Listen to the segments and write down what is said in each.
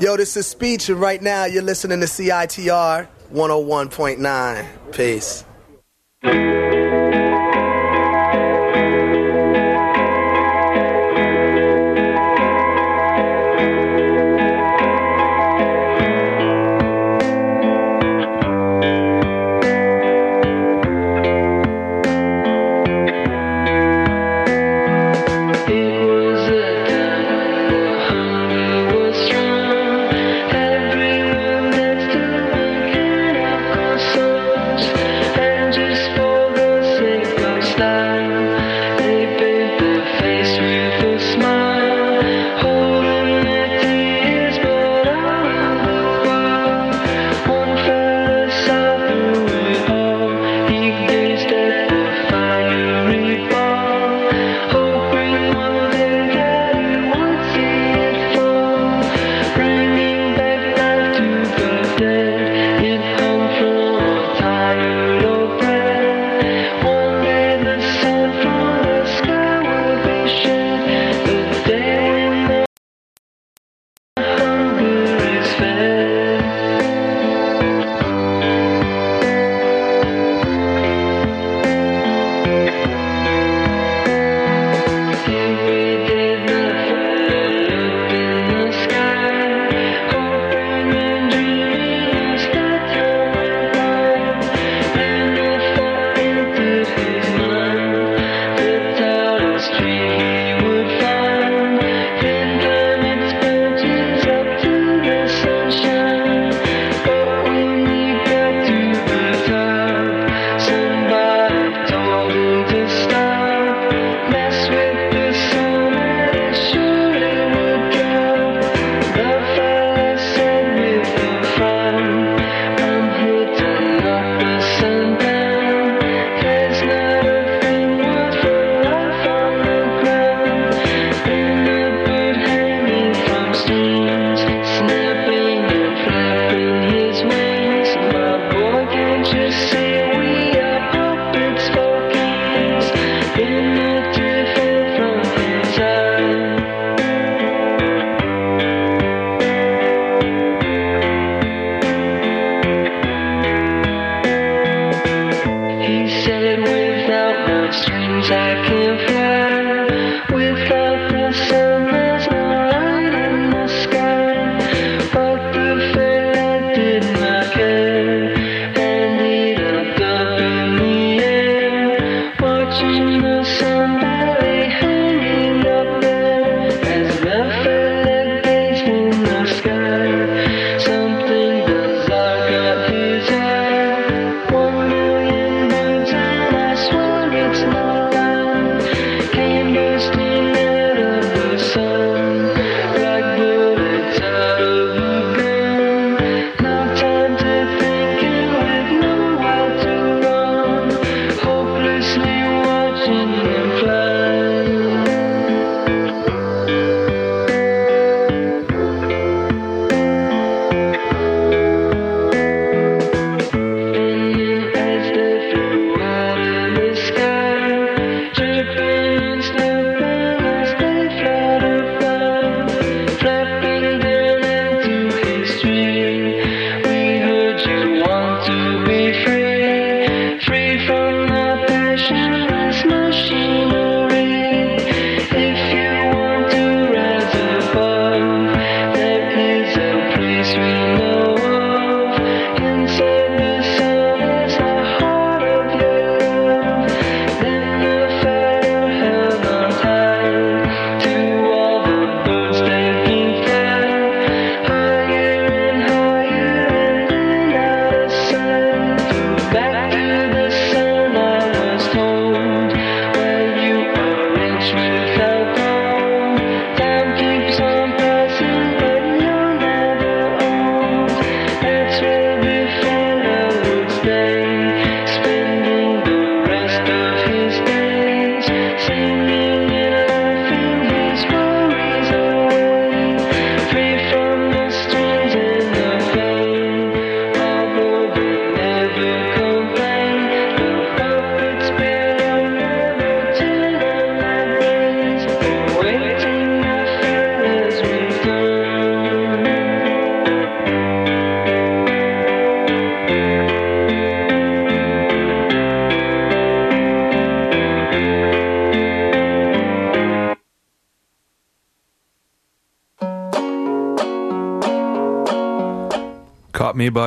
Yo, this is Speech, and right now you're listening to CITR 101.9. Peace.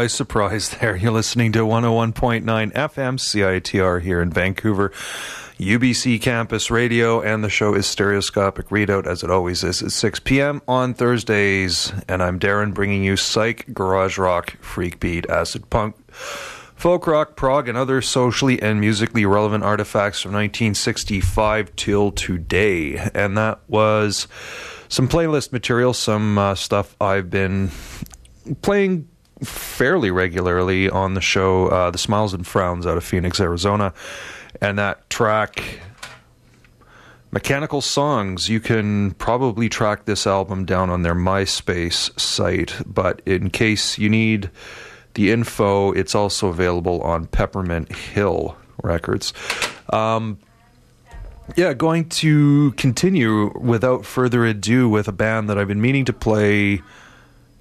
By surprise there. You're listening to 101.9 FM CITR here in Vancouver. UBC Campus Radio, and the show is Stereoscopic Redoubt, as it always is, at 6 p.m. on Thursdays. And I'm Darren, bringing you psych, garage rock, freak beat, acid punk, folk rock, prog, and other socially and musically relevant artifacts from 1965 till today. And that was some playlist material, some uh, stuff I've been playing fairly regularly on the show, uh, The Smiles and Frowns out of Phoenix, Arizona. And that track, Mechanical Songs, you can probably track this album down on their MySpace site. But in case you need the info, it's also available on Peppermint Hill Records. Um, yeah, going to continue without further ado with a band that I've been meaning to play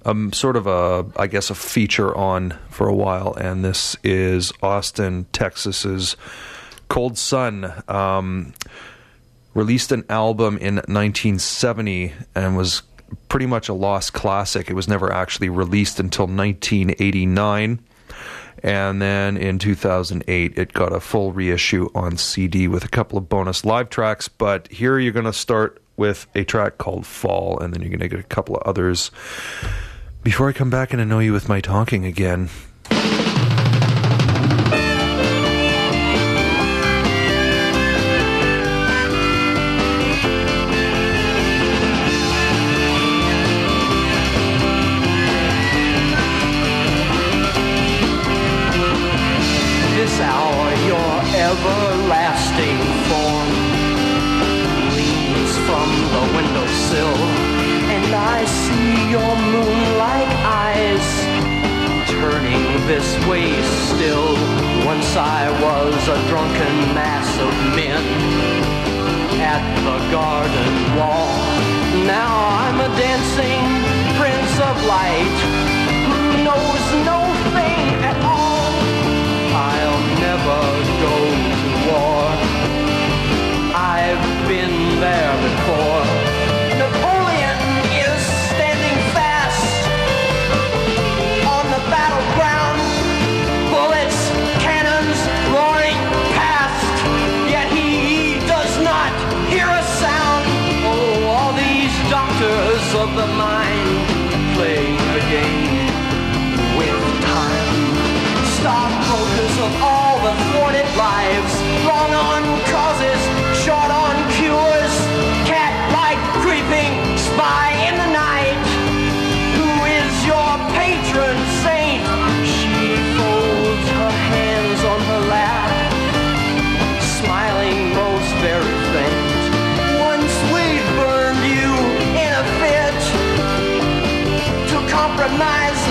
um, sort of a, I guess, a feature on for a while, and this is Austin, Texas's Cold Sun. Um, released an album in 1970 and was pretty much a lost classic. It was never actually released until 1989. And then in 2008, it got a full reissue on CD with a couple of bonus live tracks. But here you're going to start with a track called Fall, and then you're going to get a couple of others before I come back and annoy you with my talking again. Light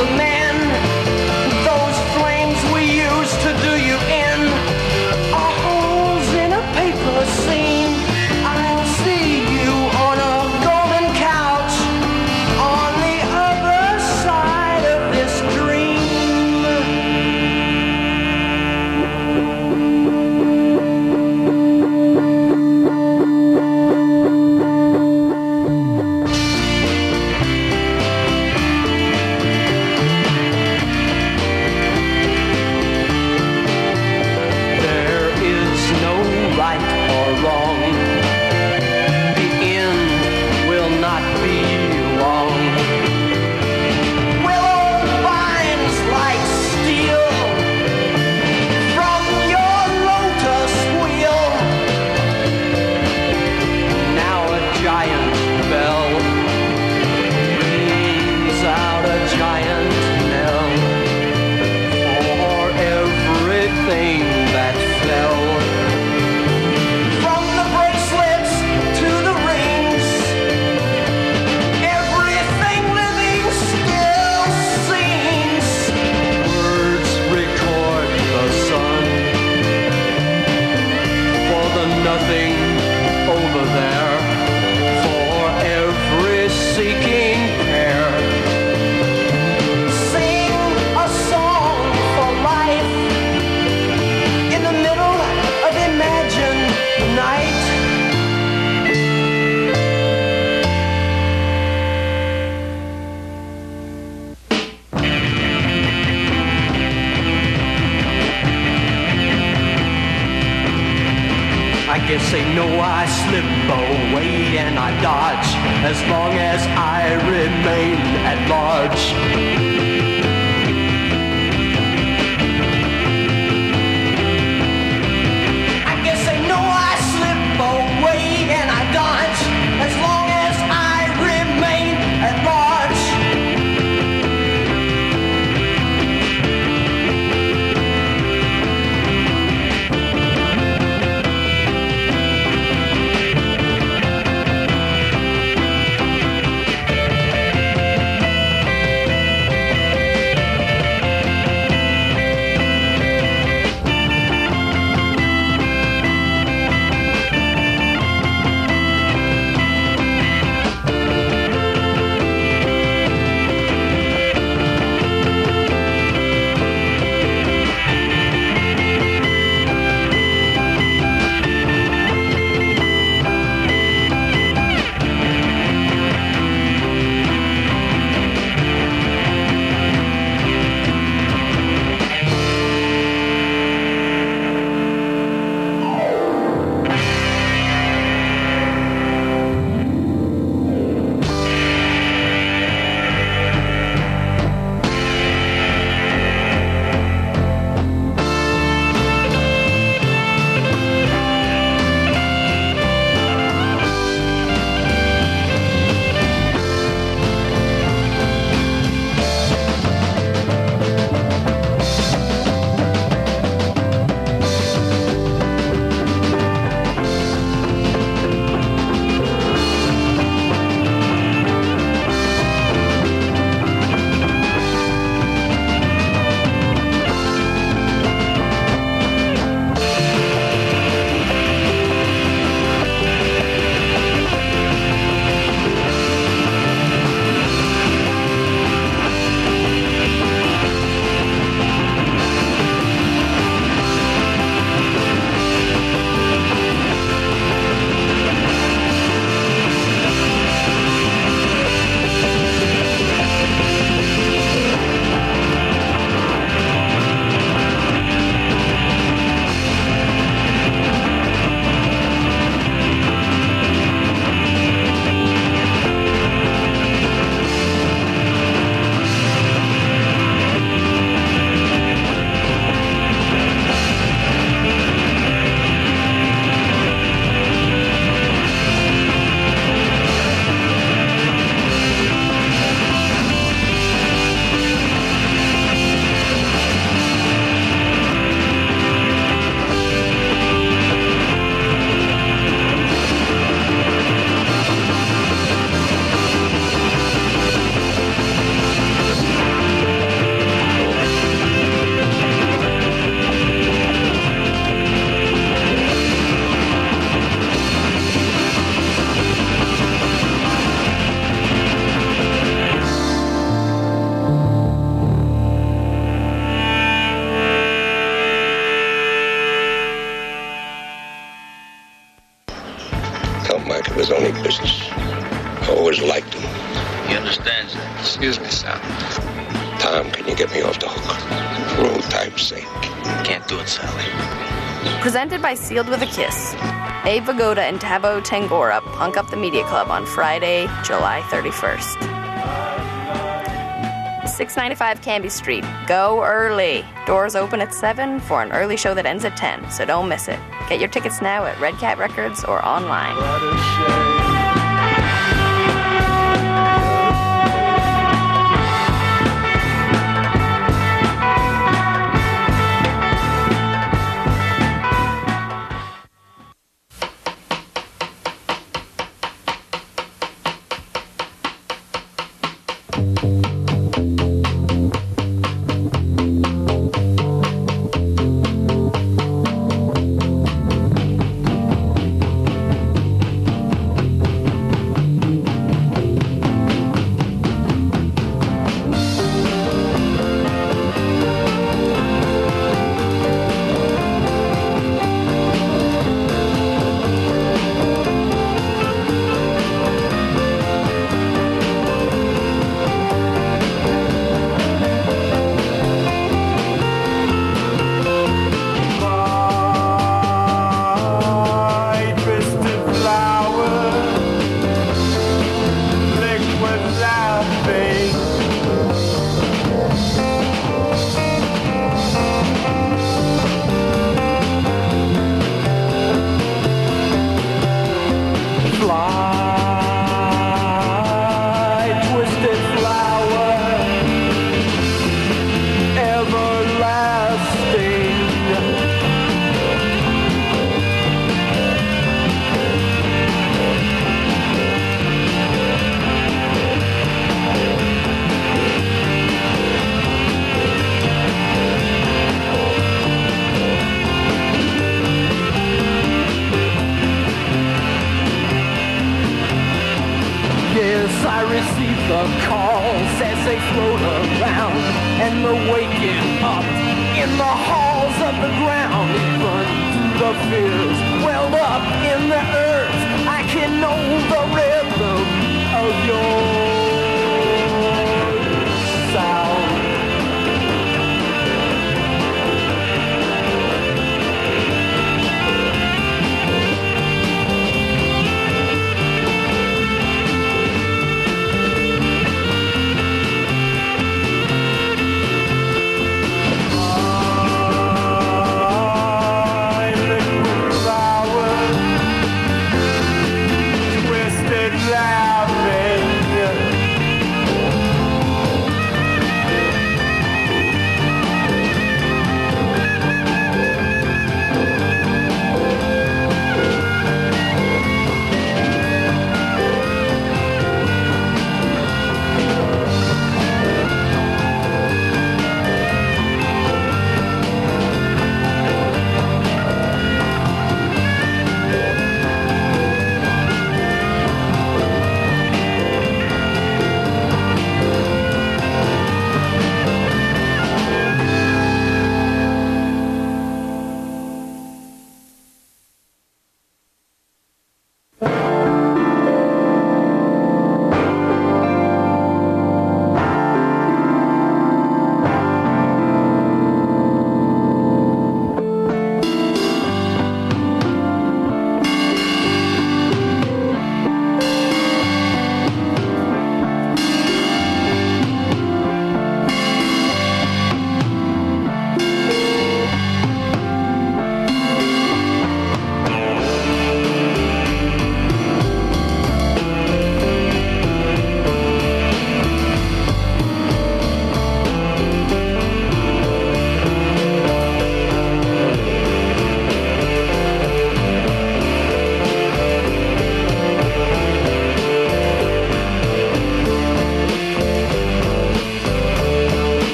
the man. By Sealed with a Kiss. Abe Vigoda and Talbot Tagora punk up the Media Club on Friday, July 31st. 695 Cambie Street. Go early. Doors open at 7 for an early show that ends at 10, so don't miss it. Get your tickets now at Red Cat Records or online.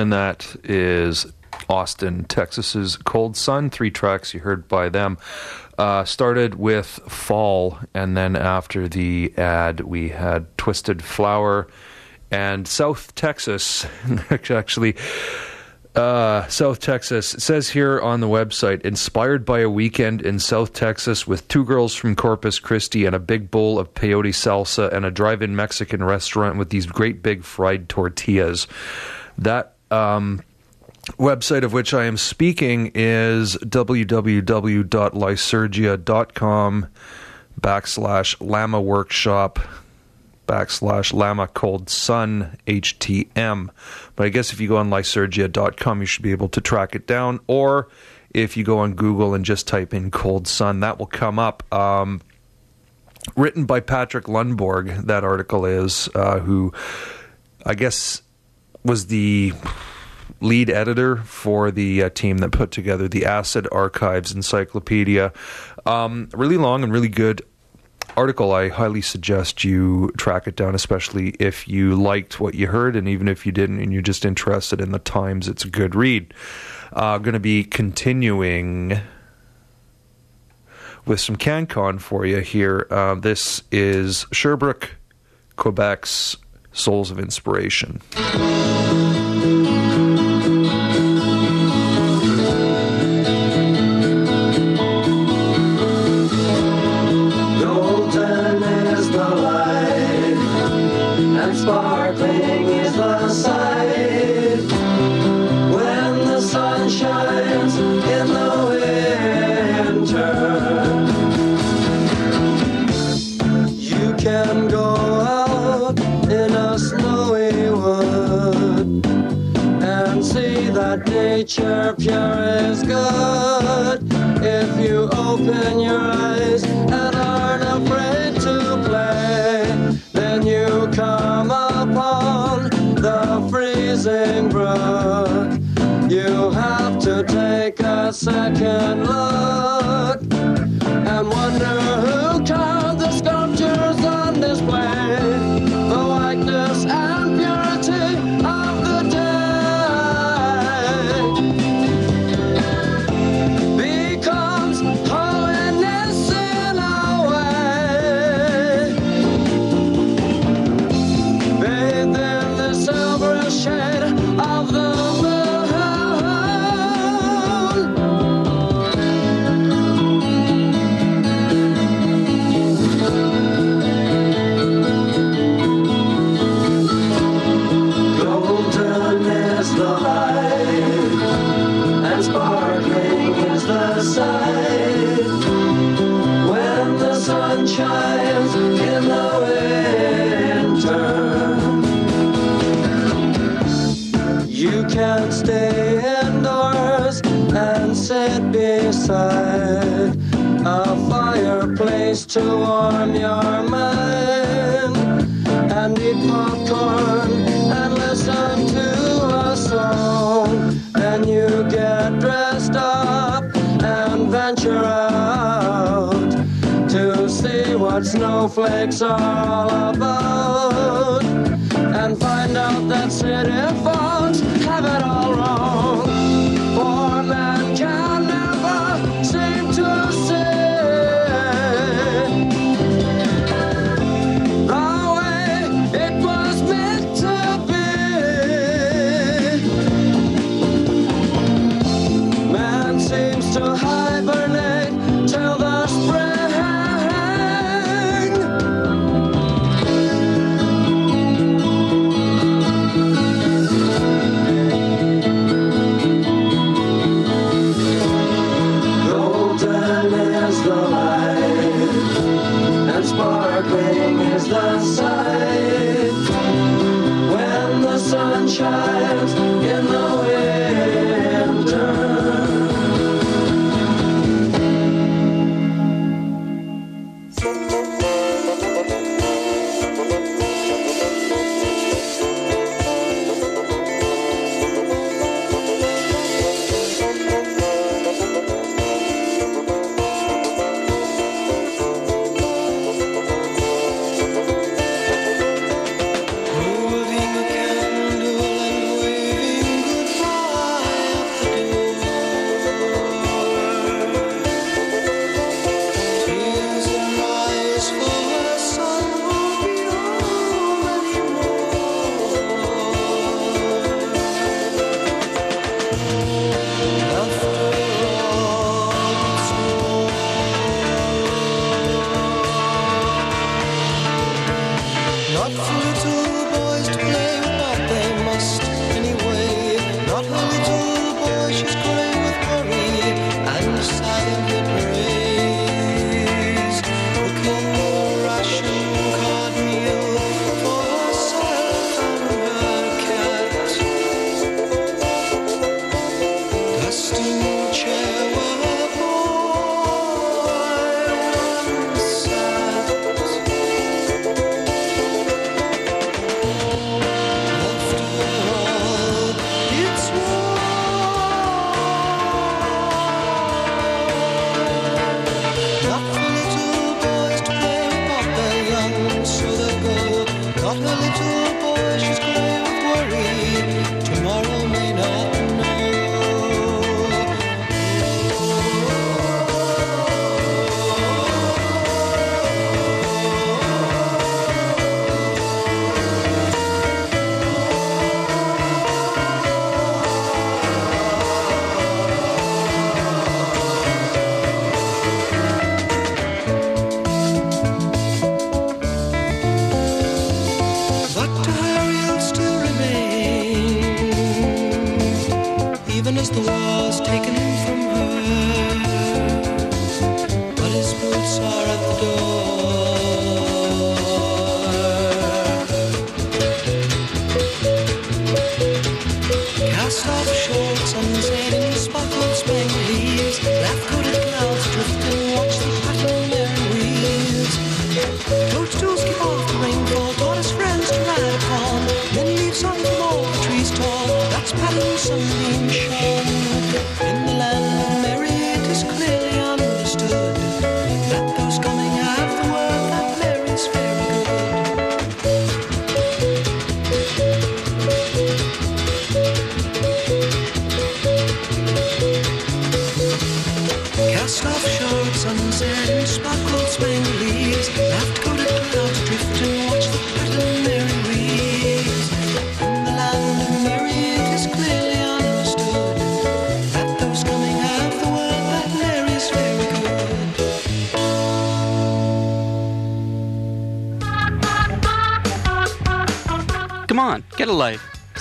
And that is Austin, Texas's Cold Sun. Three tracks you heard by them. Uh, started with Fall, and then after the ad, we had Twisted Flower and South Texas. Actually, uh, South Texas. It says here on the website, inspired by a weekend in South Texas with two girls from Corpus Christi and a big bowl of peyote salsa and a drive-in Mexican restaurant with these great big fried tortillas. That um, website of which I am speaking is www.lysergia.com backslash Lama Workshop backslash llama Cold Sun HTM. But I guess if you go on lysergia.com, you should be able to track it down. Or if you go on Google and just type in Cold Sun, that will come up. Um, written by Patrick Lundborg, that article is, uh, who I guess was the lead editor for the uh, team that put together the Acid Archives Encyclopedia. Um, really long and really good article. I highly suggest you track it down, especially if you liked what you heard, and even if you didn't and you're just interested in the times, it's a good read. Uh, going to be continuing with some CanCon for you here. Uh, this is Sherbrooke, Quebec's Souls of Inspiration. Nature pure is good. If you open your eyes and aren't afraid to play, then you come upon the freezing brook. You have to take a second look and wonder who 放了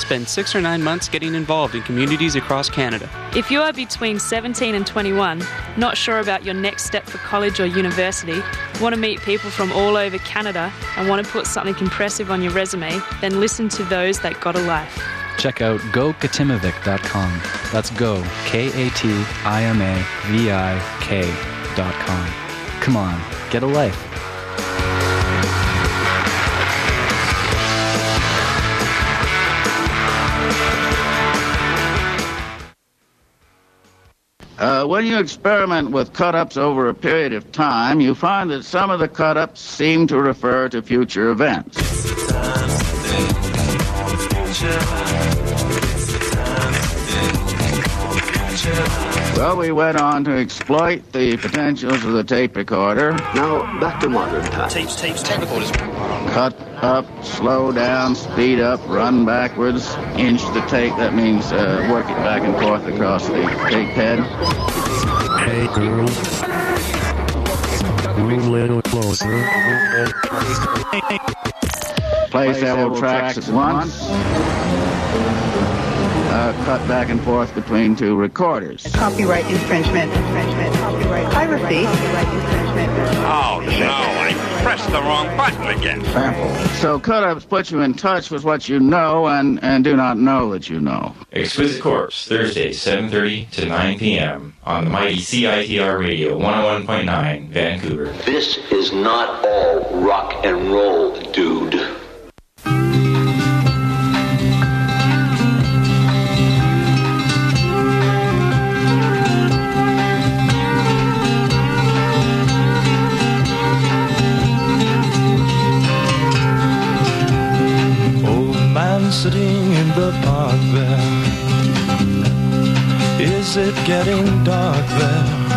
Spend six or nine months getting involved in communities across Canada. If you are between 17 and 21, not sure about your next step for college or university, want to meet people from all over Canada, and want to put something impressive on your resume, then listen to those that got a life. Check out gokatimavik.com. That's go, K A T I M A V I K.com. Come on, get a life. Uh, when you experiment with cut-ups over a period of time, you find that some of the cut-ups seem to refer to future events. Well, we went on to exploit the potentials of the tape recorder. Now, back to modern times. Tapes, tapes, tape recorders. Cut up, slow down, speed up, run backwards, inch the tape. That means uh, work it back and forth across the tape head. Hey girl. Move a little closer. Play several tracks at once. Uh, cut back and forth between two recorders. Copyright infringement. Infringement. Copyright piracy. Copyright infringement. Oh, no, I pressed the wrong button again. Sample. So cut-ups put you in touch with what you know and, and do not know that you know. Exquisite Corpse, Thursday, 7.30 to 9 p.m. on the mighty CITR Radio 101.9, Vancouver. This is not all rock and roll, dude. Getting dark there?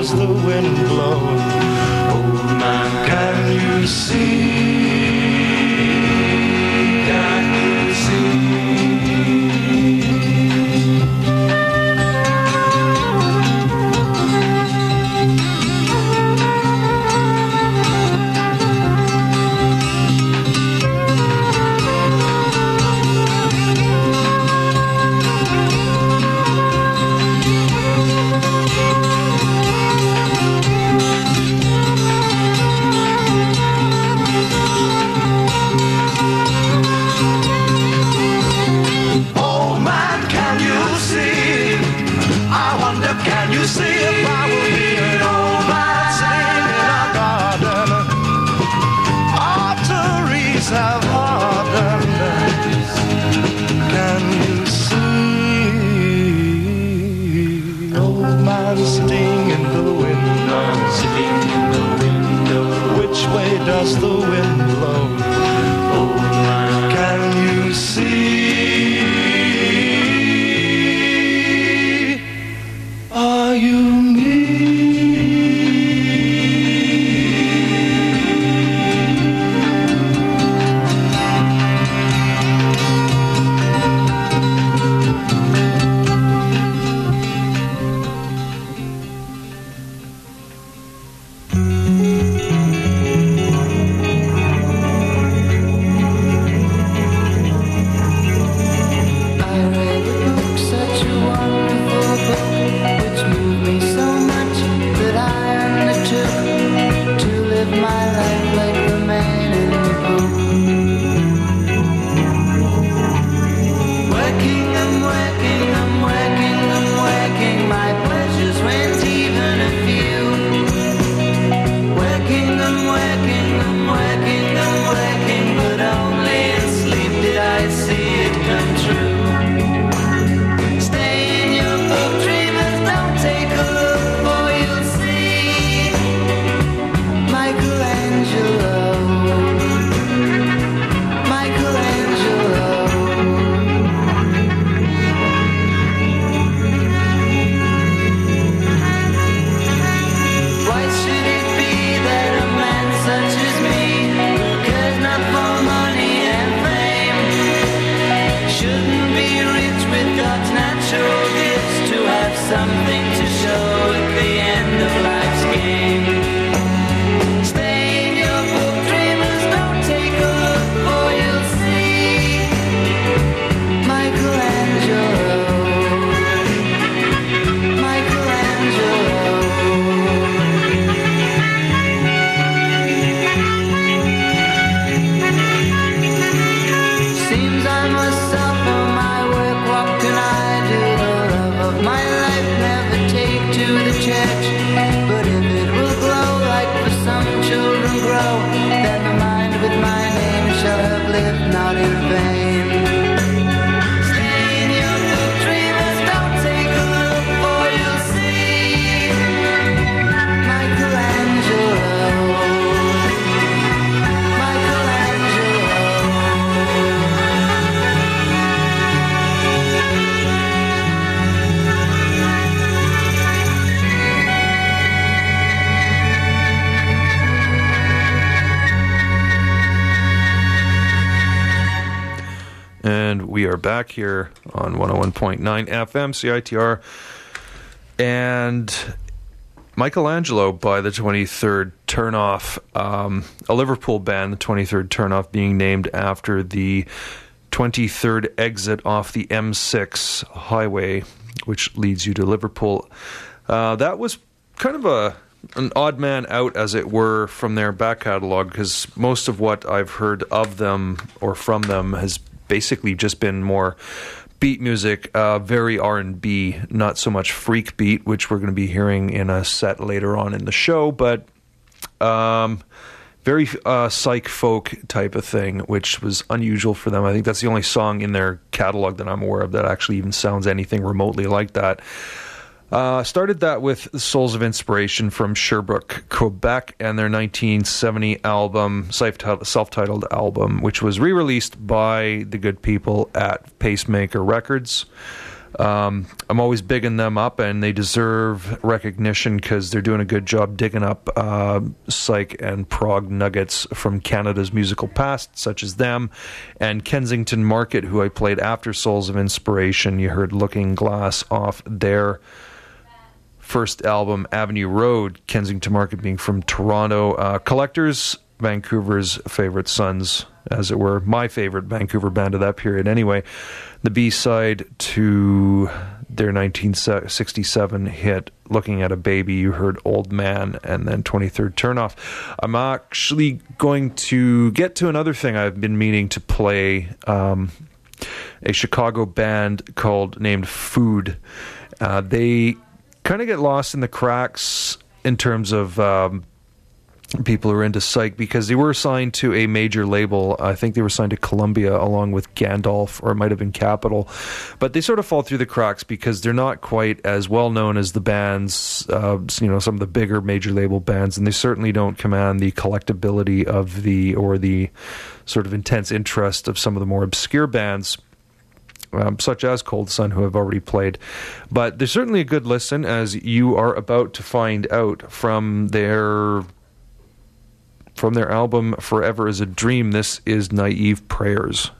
Does the wind blow? Church. Back here on 101.9 FM CITR. And Michelangelo by the 23rd Turnoff, um, a Liverpool band, the 23rd Turnoff being named after the 23rd exit off the M6 highway, which leads you to Liverpool. Uh, that was kind of a an odd man out, as it were, from their back catalog because most of what I've heard of them or from them has basically just been more beat music, uh, very R and B, not so much freak beat, which we're going to be hearing in a set later on in the show, but um, very uh, psych folk type of thing, which was unusual for them. I think that's the only song in their catalog that I'm aware of that actually even sounds anything remotely like that. Uh, started that with Souls of Inspiration from Sherbrooke, Quebec, and their 1970 album, self titled album, which was re released by the good people at Pacemaker Records. Um, I'm always bigging them up, and they deserve recognition because they're doing a good job digging up uh, psych and prog nuggets from Canada's musical past, such as them and Kensington Market, who I played after Souls of Inspiration. You heard Looking Glass off their first album, Avenue Road, Kensington Market being from Toronto. Uh, Collectors, Vancouver's favorite sons, as it were, my favorite Vancouver band of that period, anyway. The B side to their 1967 hit, Looking at a Baby, you heard Old Man, and then 23rd Turnoff. I'm actually going to get to another thing I've been meaning to play. Um, a Chicago band called named Food. Uh, they kind of get lost in the cracks in terms of um, people who are into psych because they were signed to a major label. I think they were signed to Columbia along with Gandalf, or it might have been Capitol. But they sort of fall through the cracks because they're not quite as well known as the bands, uh, you know, some of the bigger major label bands, and they certainly don't command the collectability of the or the sort of intense interest of some of the more obscure bands um, such as Cold Sun, who have already played. But there's certainly a good listen, as you are about to find out from their from their album "Forever Is a Dream." This is "Naive Prayers."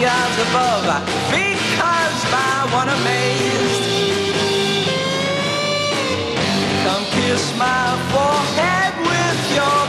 yards above. Because by one amazed, come kiss my forehead with your.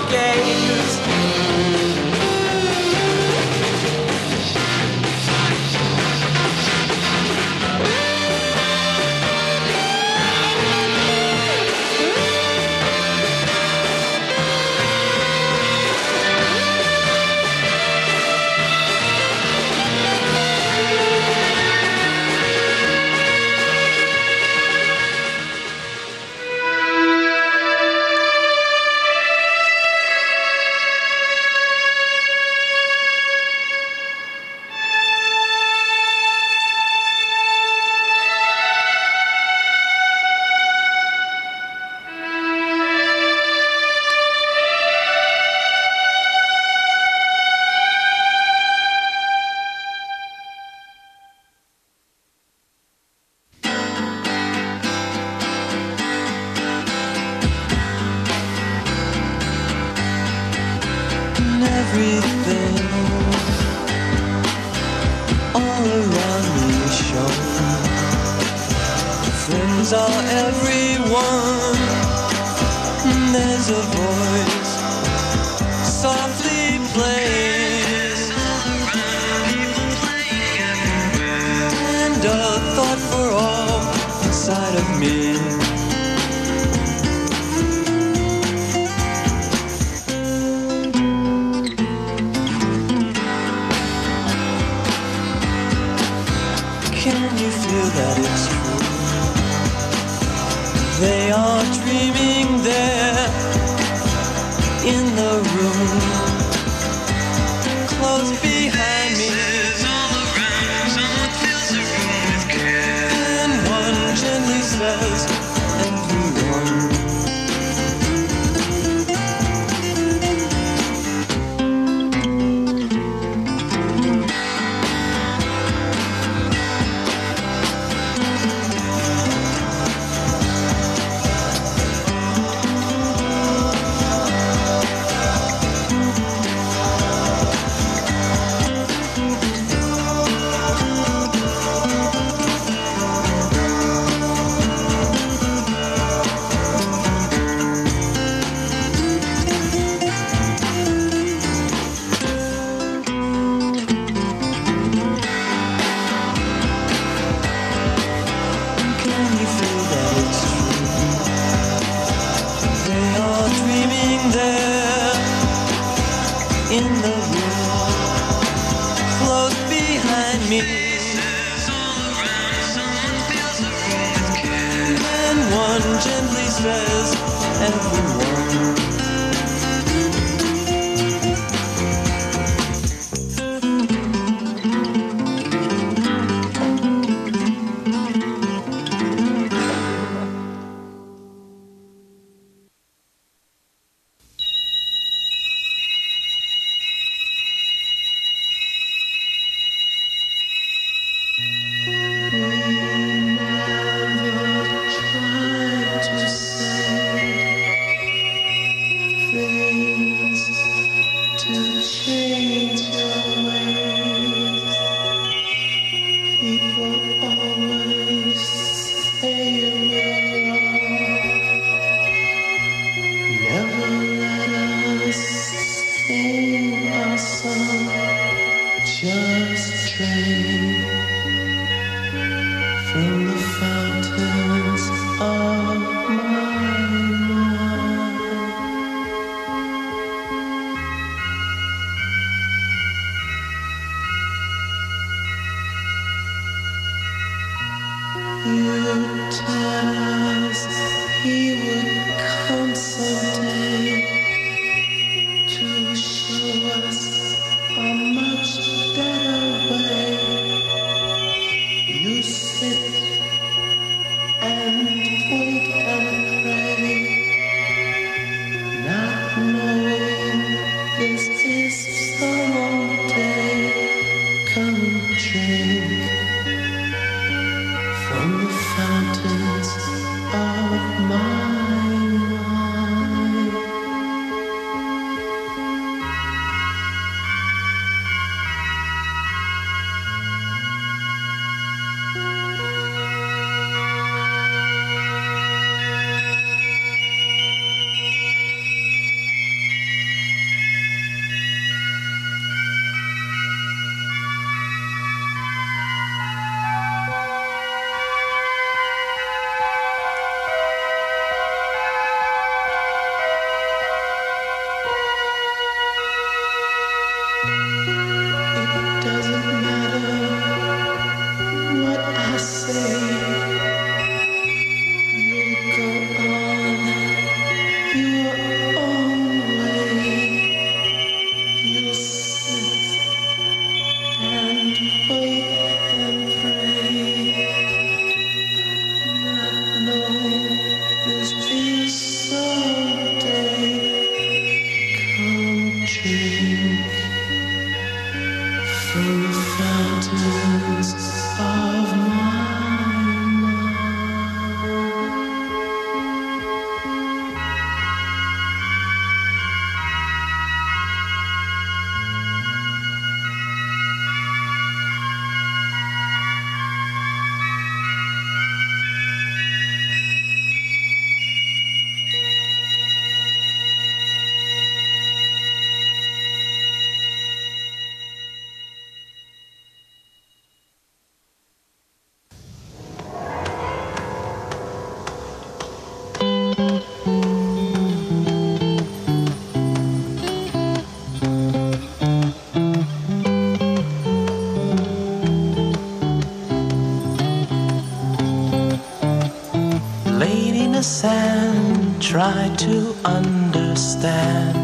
Understand.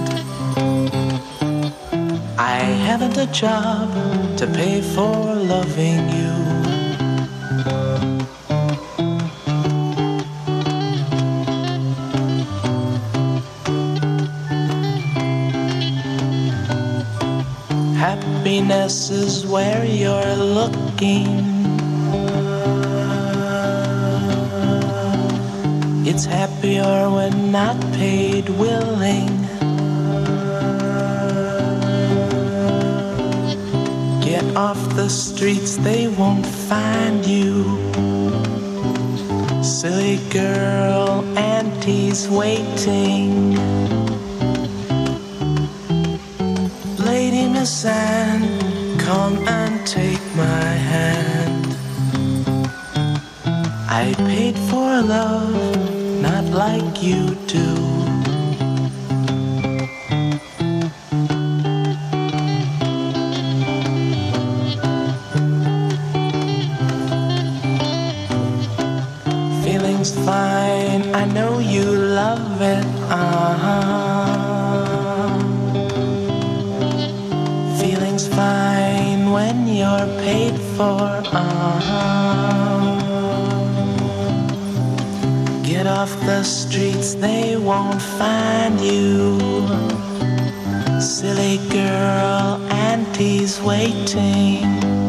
I haven't a job to pay for loving you. Happiness is where you're looking. Waiting. Find you. Silly girl, auntie's waiting.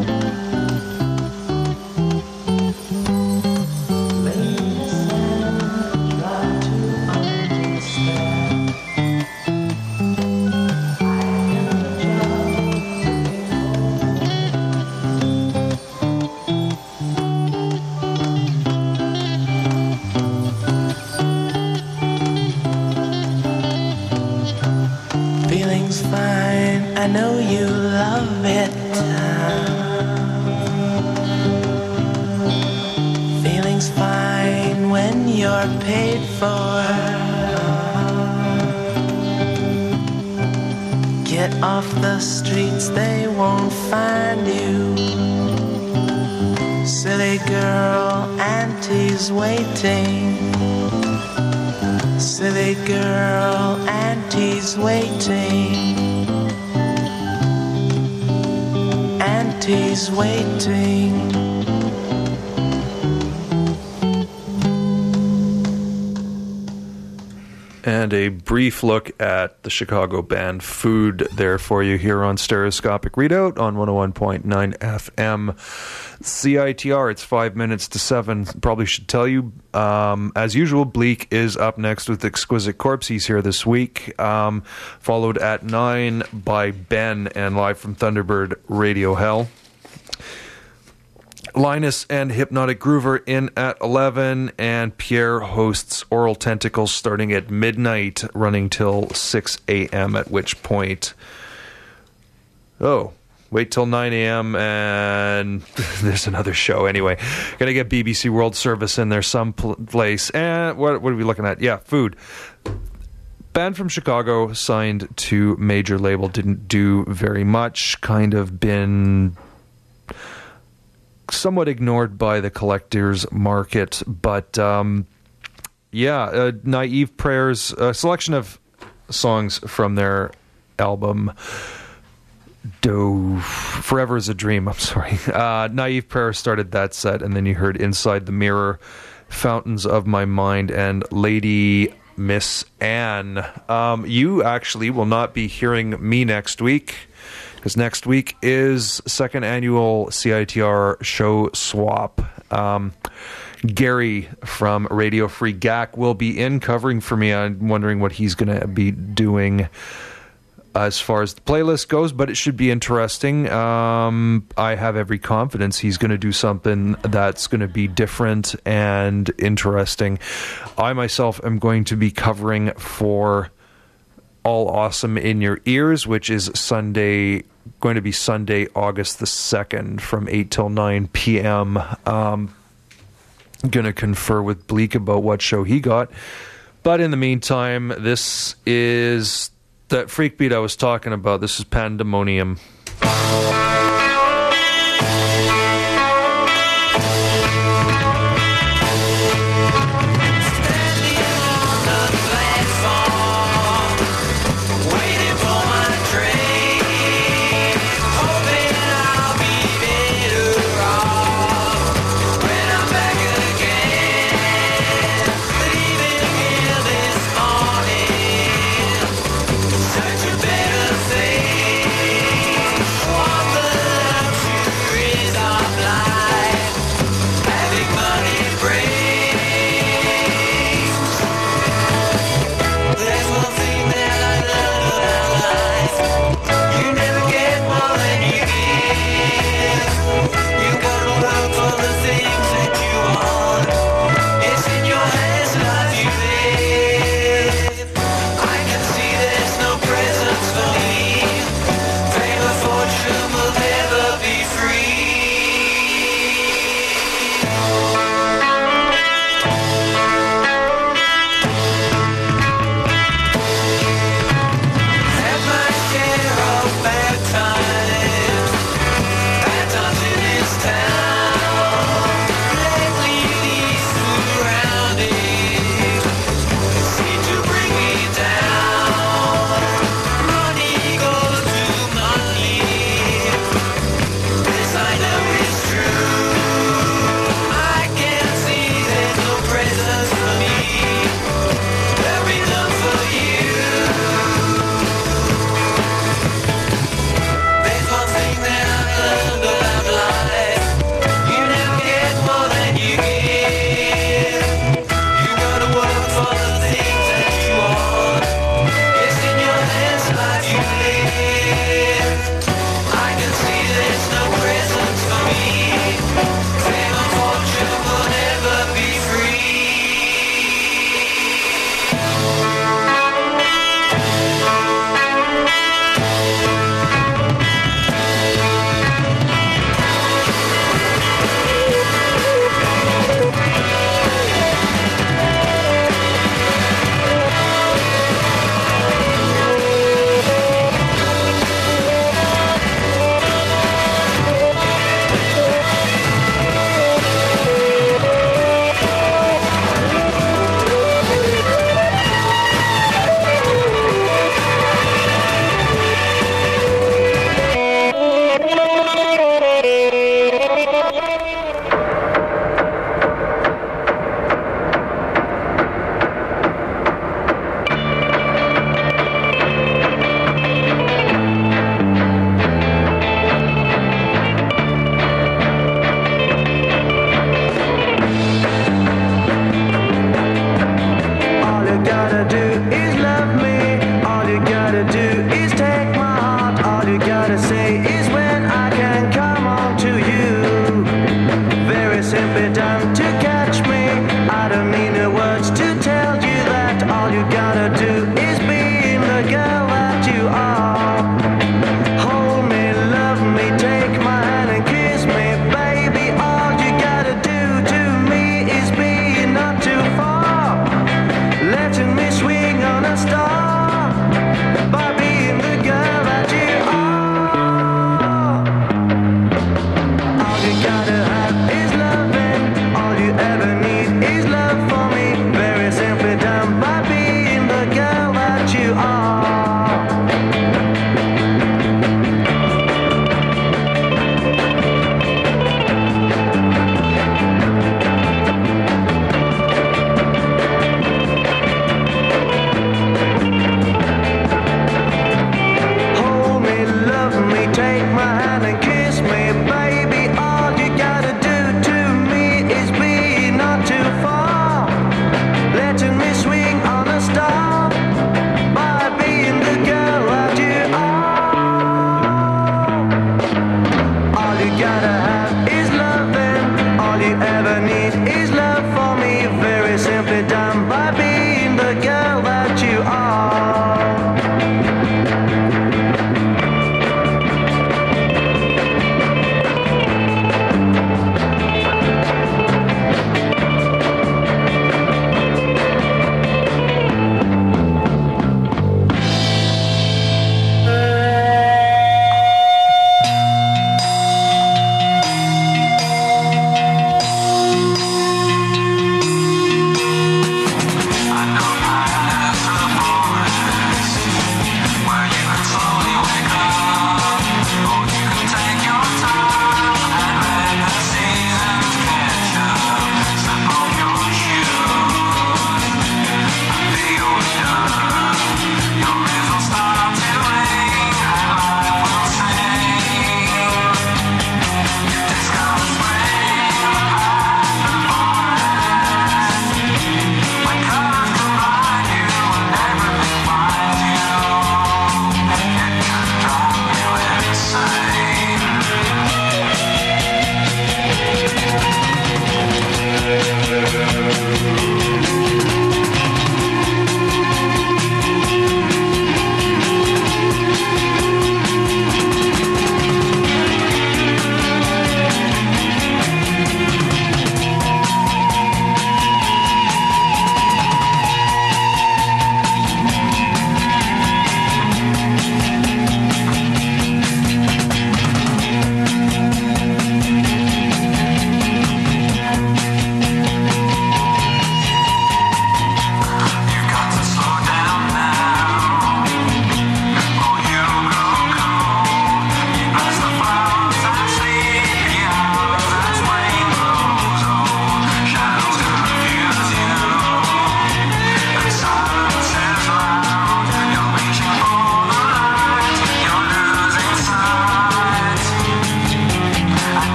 A brief look at the Chicago band Food there for you here on Stereoscopic Redoubt on 101.9 FM. CITR, it's five minutes to seven. Probably should tell you. Um, as usual, Bleak is up next with Exquisite Corpse. He's here this week. Um, followed at nine by Ben and live from Thunderbird Radio Hell. Linus and Hypnotic Groover in at 11, and Pierre hosts Oral Tentacles starting at midnight, running till 6 a.m., at which point. Oh, wait till 9 a.m., and there's another show anyway. Gotta get BBC World Service in there someplace. And what, what are we looking at? Yeah, food. Band from Chicago signed to major label, didn't do very much, kind of been somewhat ignored by the collectors market, but um, yeah, uh, naive prayers, a selection of songs from their album. Do Forever is a Dream. I'm sorry. Uh, Naive Prayer started that set, and then you heard Inside the Mirror, Fountains of My Mind, and Lady Miss Anne. Um, you actually will not be hearing me next week because next week is second annual CITR show swap. Um, Gary from Radio Free GAC will be in covering for me. I'm wondering what he's going to be doing as far as the playlist goes, but it should be interesting. Um, I have every confidence he's going to do something that's going to be different and interesting. I myself am going to be covering for All Awesome in Your Ears, which is Sunday, going to be Sunday, August the 2nd from 8 till 9 p.m. Um, going to confer with Bleak about what show he got. But in the meantime, this is that freak beat I was talking about. This is Pandemonium.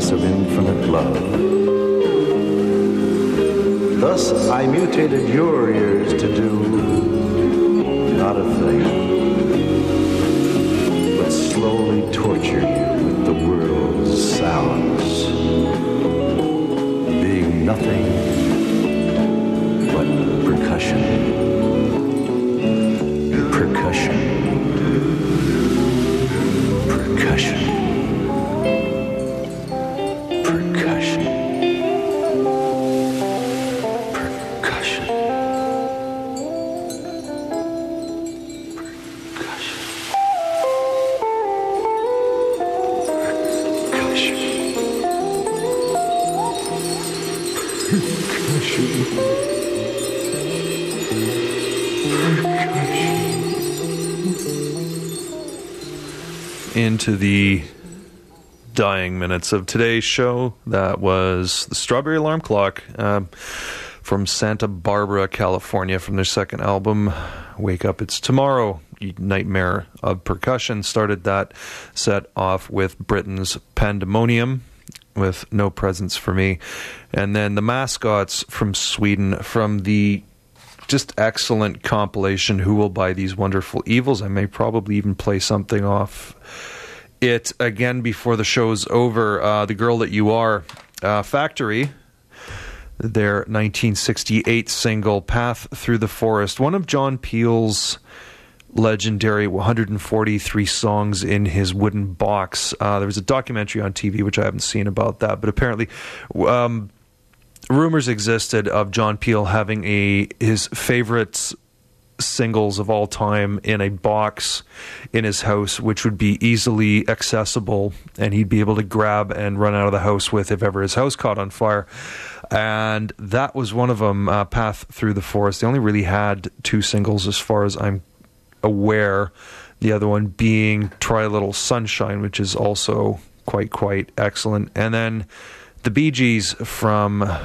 Goddess of infinite love. Thus I mutated your ears to do into the dying minutes of today's show. That was the Strawberry Alarm Clock um, from Santa Barbara, California, from their second album, Wake Up It's Tomorrow. Nightmare of Percussion started that set off with Britain's Pandemonium with No Presents for Me. And then the mascots from Sweden from the just excellent compilation Who Will Buy These Wonderful Evils. I may probably even play something off it again before the show's over. Uh, the Girl That You Are uh, Factory, their 1968 single Path Through the Forest, one of John Peel's legendary 143 songs in his wooden box. Uh, there was a documentary on TV, which I haven't seen about that, but apparently. Um, rumors existed of John Peel having a his favorite singles of all time in a box in his house, which would be easily accessible, and he'd be able to grab and run out of the house with if ever his house caught on fire. And that was one of them, uh, Path Through the Forest. They only really had two singles, as far as I'm aware. The other one being Try a Little Sunshine, which is also quite, quite excellent. And then the Bee Gees from, I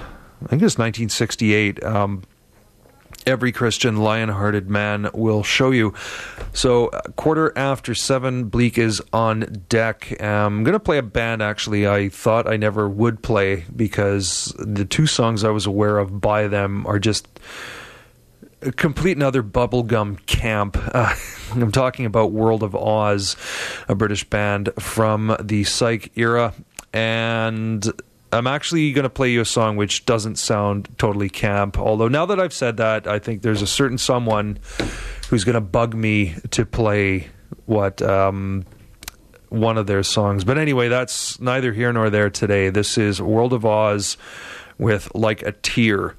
think it was 1968. Um, every Christian lion-hearted man will show you. So, quarter after seven, Bleak is on deck. I'm going to play a band, actually, I thought I never would play because the two songs I was aware of by them are just complete another bubblegum camp. Uh, I'm talking about World of Oz, a British band from the Psych era. And I'm actually going to play you a song which doesn't sound totally camp. Although now that I've said that, I think there's a certain someone who's going to bug me to play what um, one of their songs. But anyway, that's neither here nor there today. This is World of Oz with Like a Tear.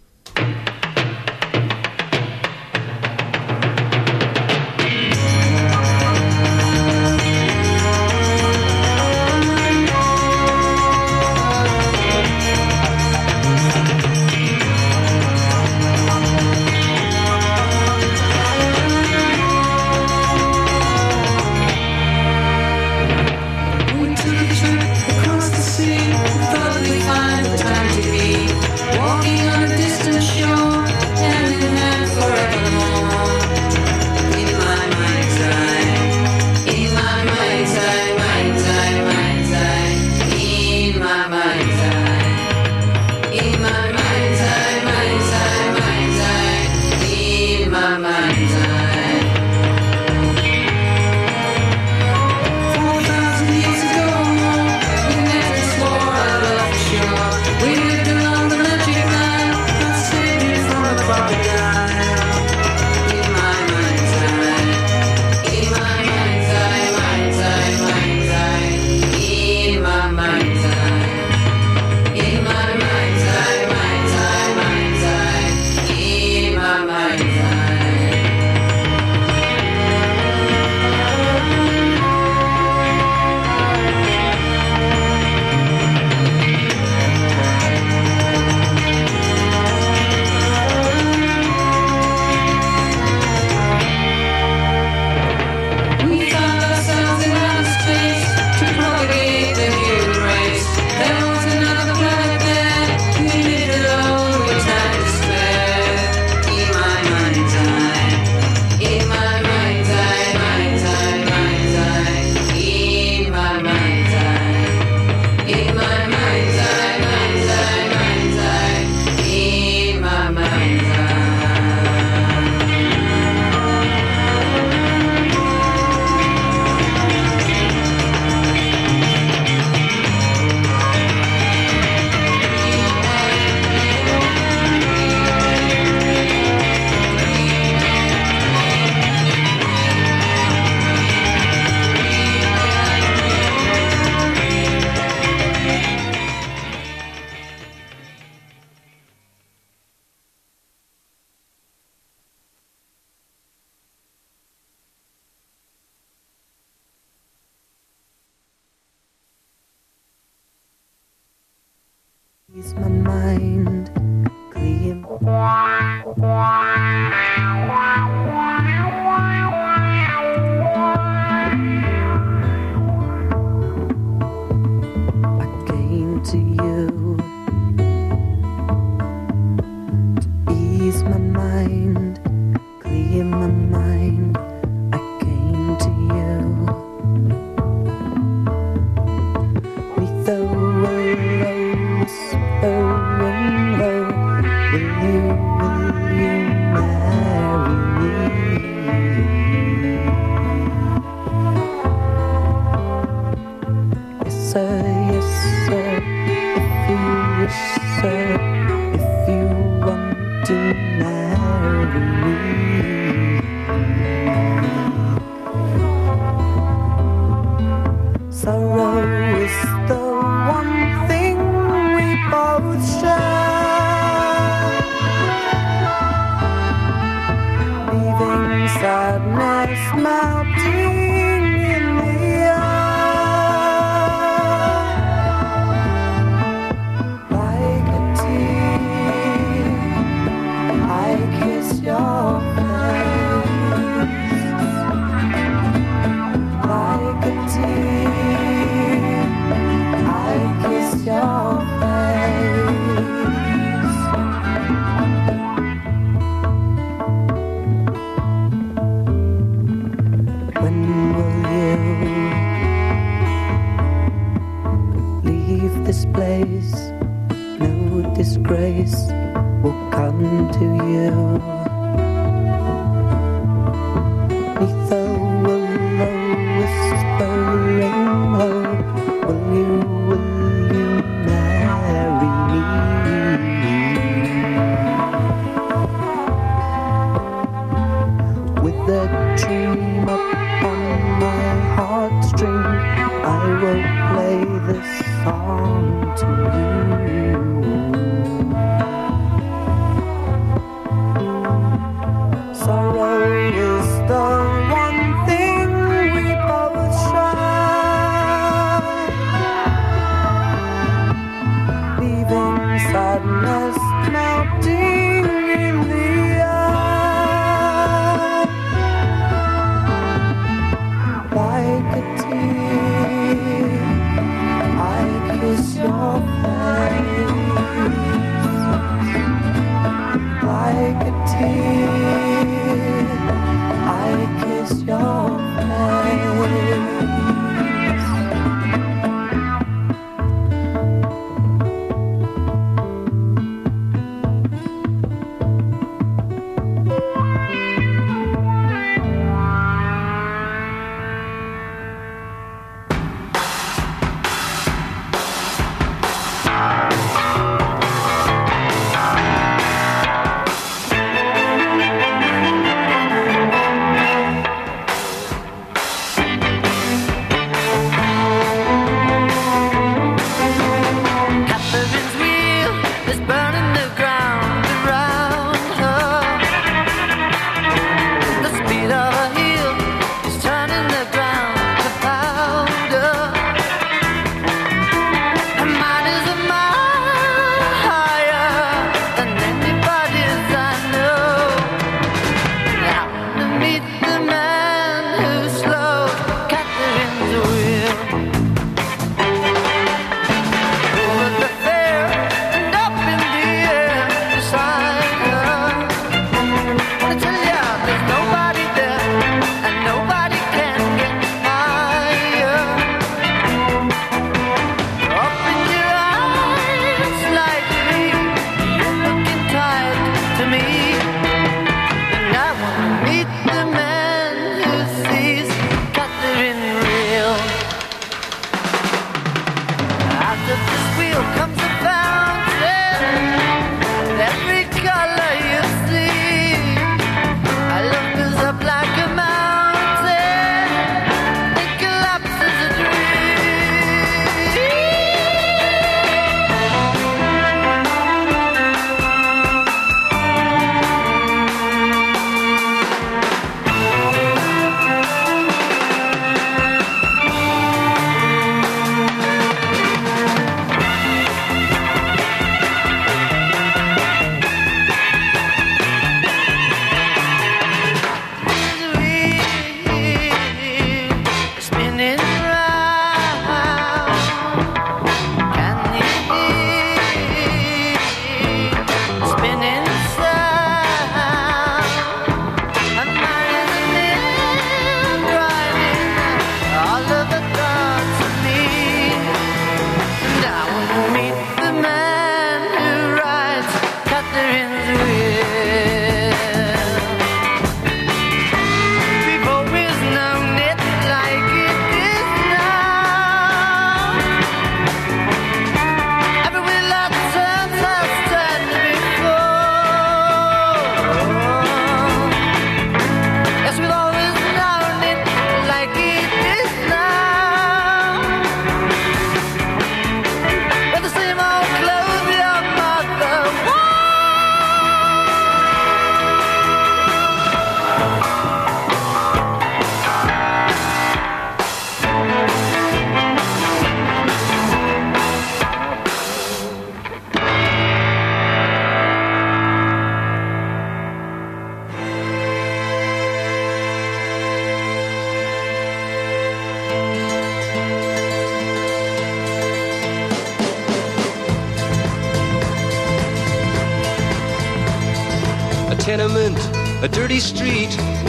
I will play this song to you.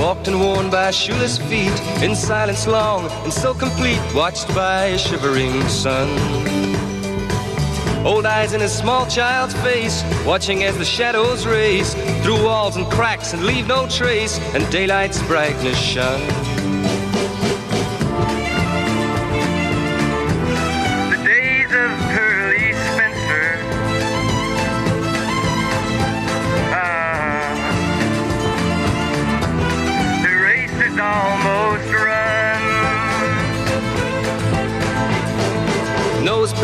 Walked and worn by shoeless feet, in silence long and so complete, watched by a shivering sun. Old eyes in a small child's face, watching as the shadows race through walls and cracks and leave no trace, and daylight's brightness shone.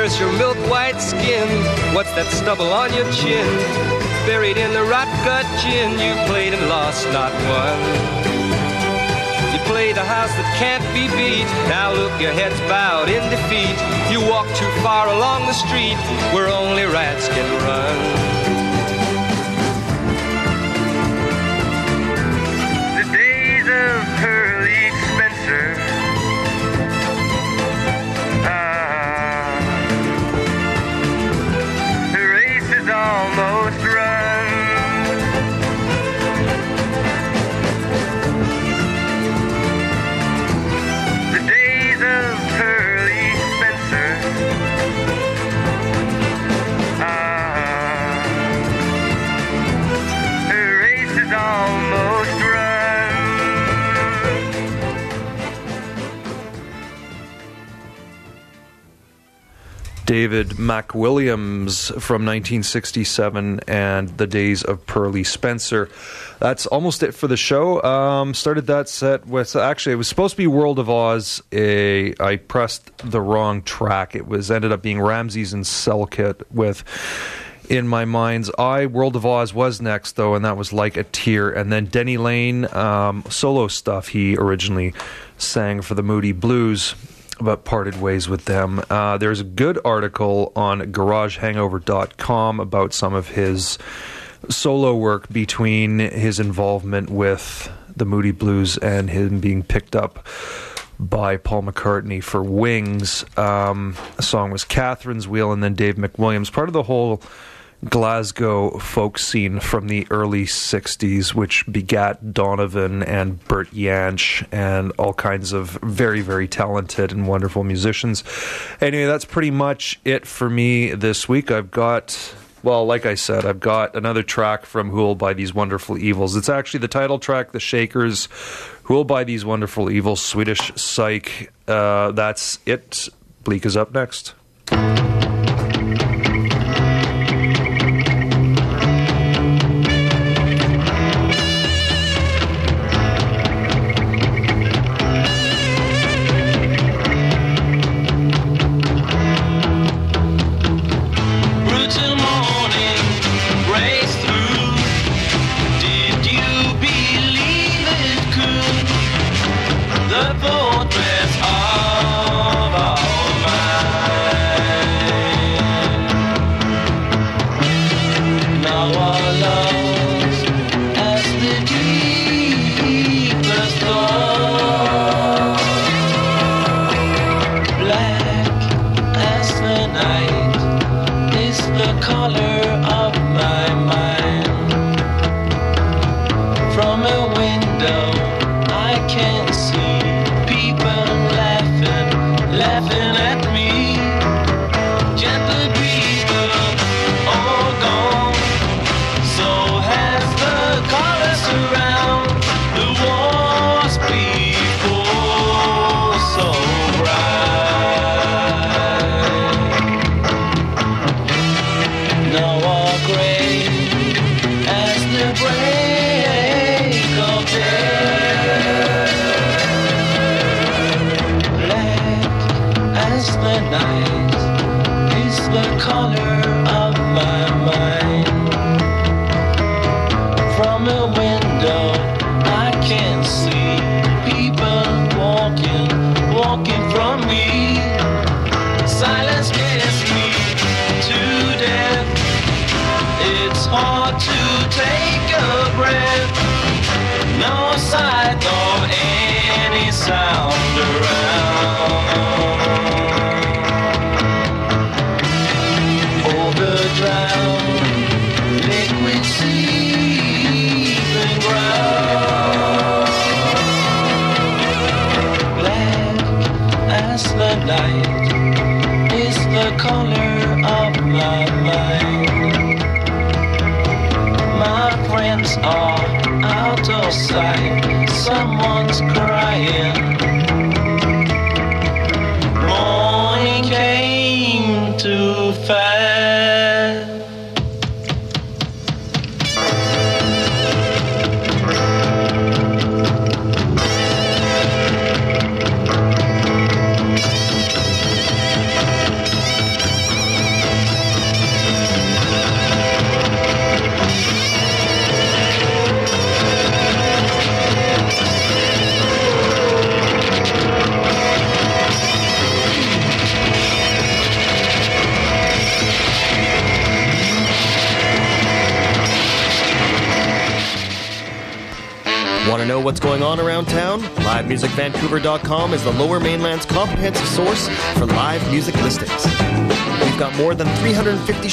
Where's your milk white skin? What's that stubble on your chin? Buried in the rot gut gin, you played and lost, not won. You played the house that can't be beat. Now look, your head's bowed in defeat. You walk too far along the street where only rats can run. David McWilliams from 1967 and the days of Pearly Spencer. That's almost it for the show. Um, started that set with actually it was supposed to be World of Oz. A I pressed the wrong track. It was ended up being Ramses and Selket with. In my mind's eye, World of Oz was next though, and that was like a tear. And then Denny Laine um, solo stuff he originally sang for the Moody Blues but parted ways with them. Uh, there's a good article on garagehangover.com about some of his solo work between his involvement with the Moody Blues and him being picked up by Paul McCartney for Wings. Um, the song was Catherine's Wheel, and then Dave McWilliams, part of the whole Glasgow folk scene from the early 60s, which begat Donovan and Bert Jansch and all kinds of very, very talented and wonderful musicians. Anyway, that's pretty much it for me this week. I've got. Well, like I said, I've got another track from Who'll Buy These Wonderful Evils. It's actually the title track, The Shakers, Who'll Buy These Wonderful Evils, Swedish Psych. Uh, that's it. Bleak is up next.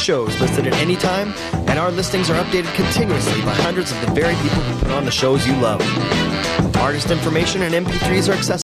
Shows listed at any time, and our listings are updated continuously by hundreds of the very people who put on the shows you love. Artist information and MP3s are accessible.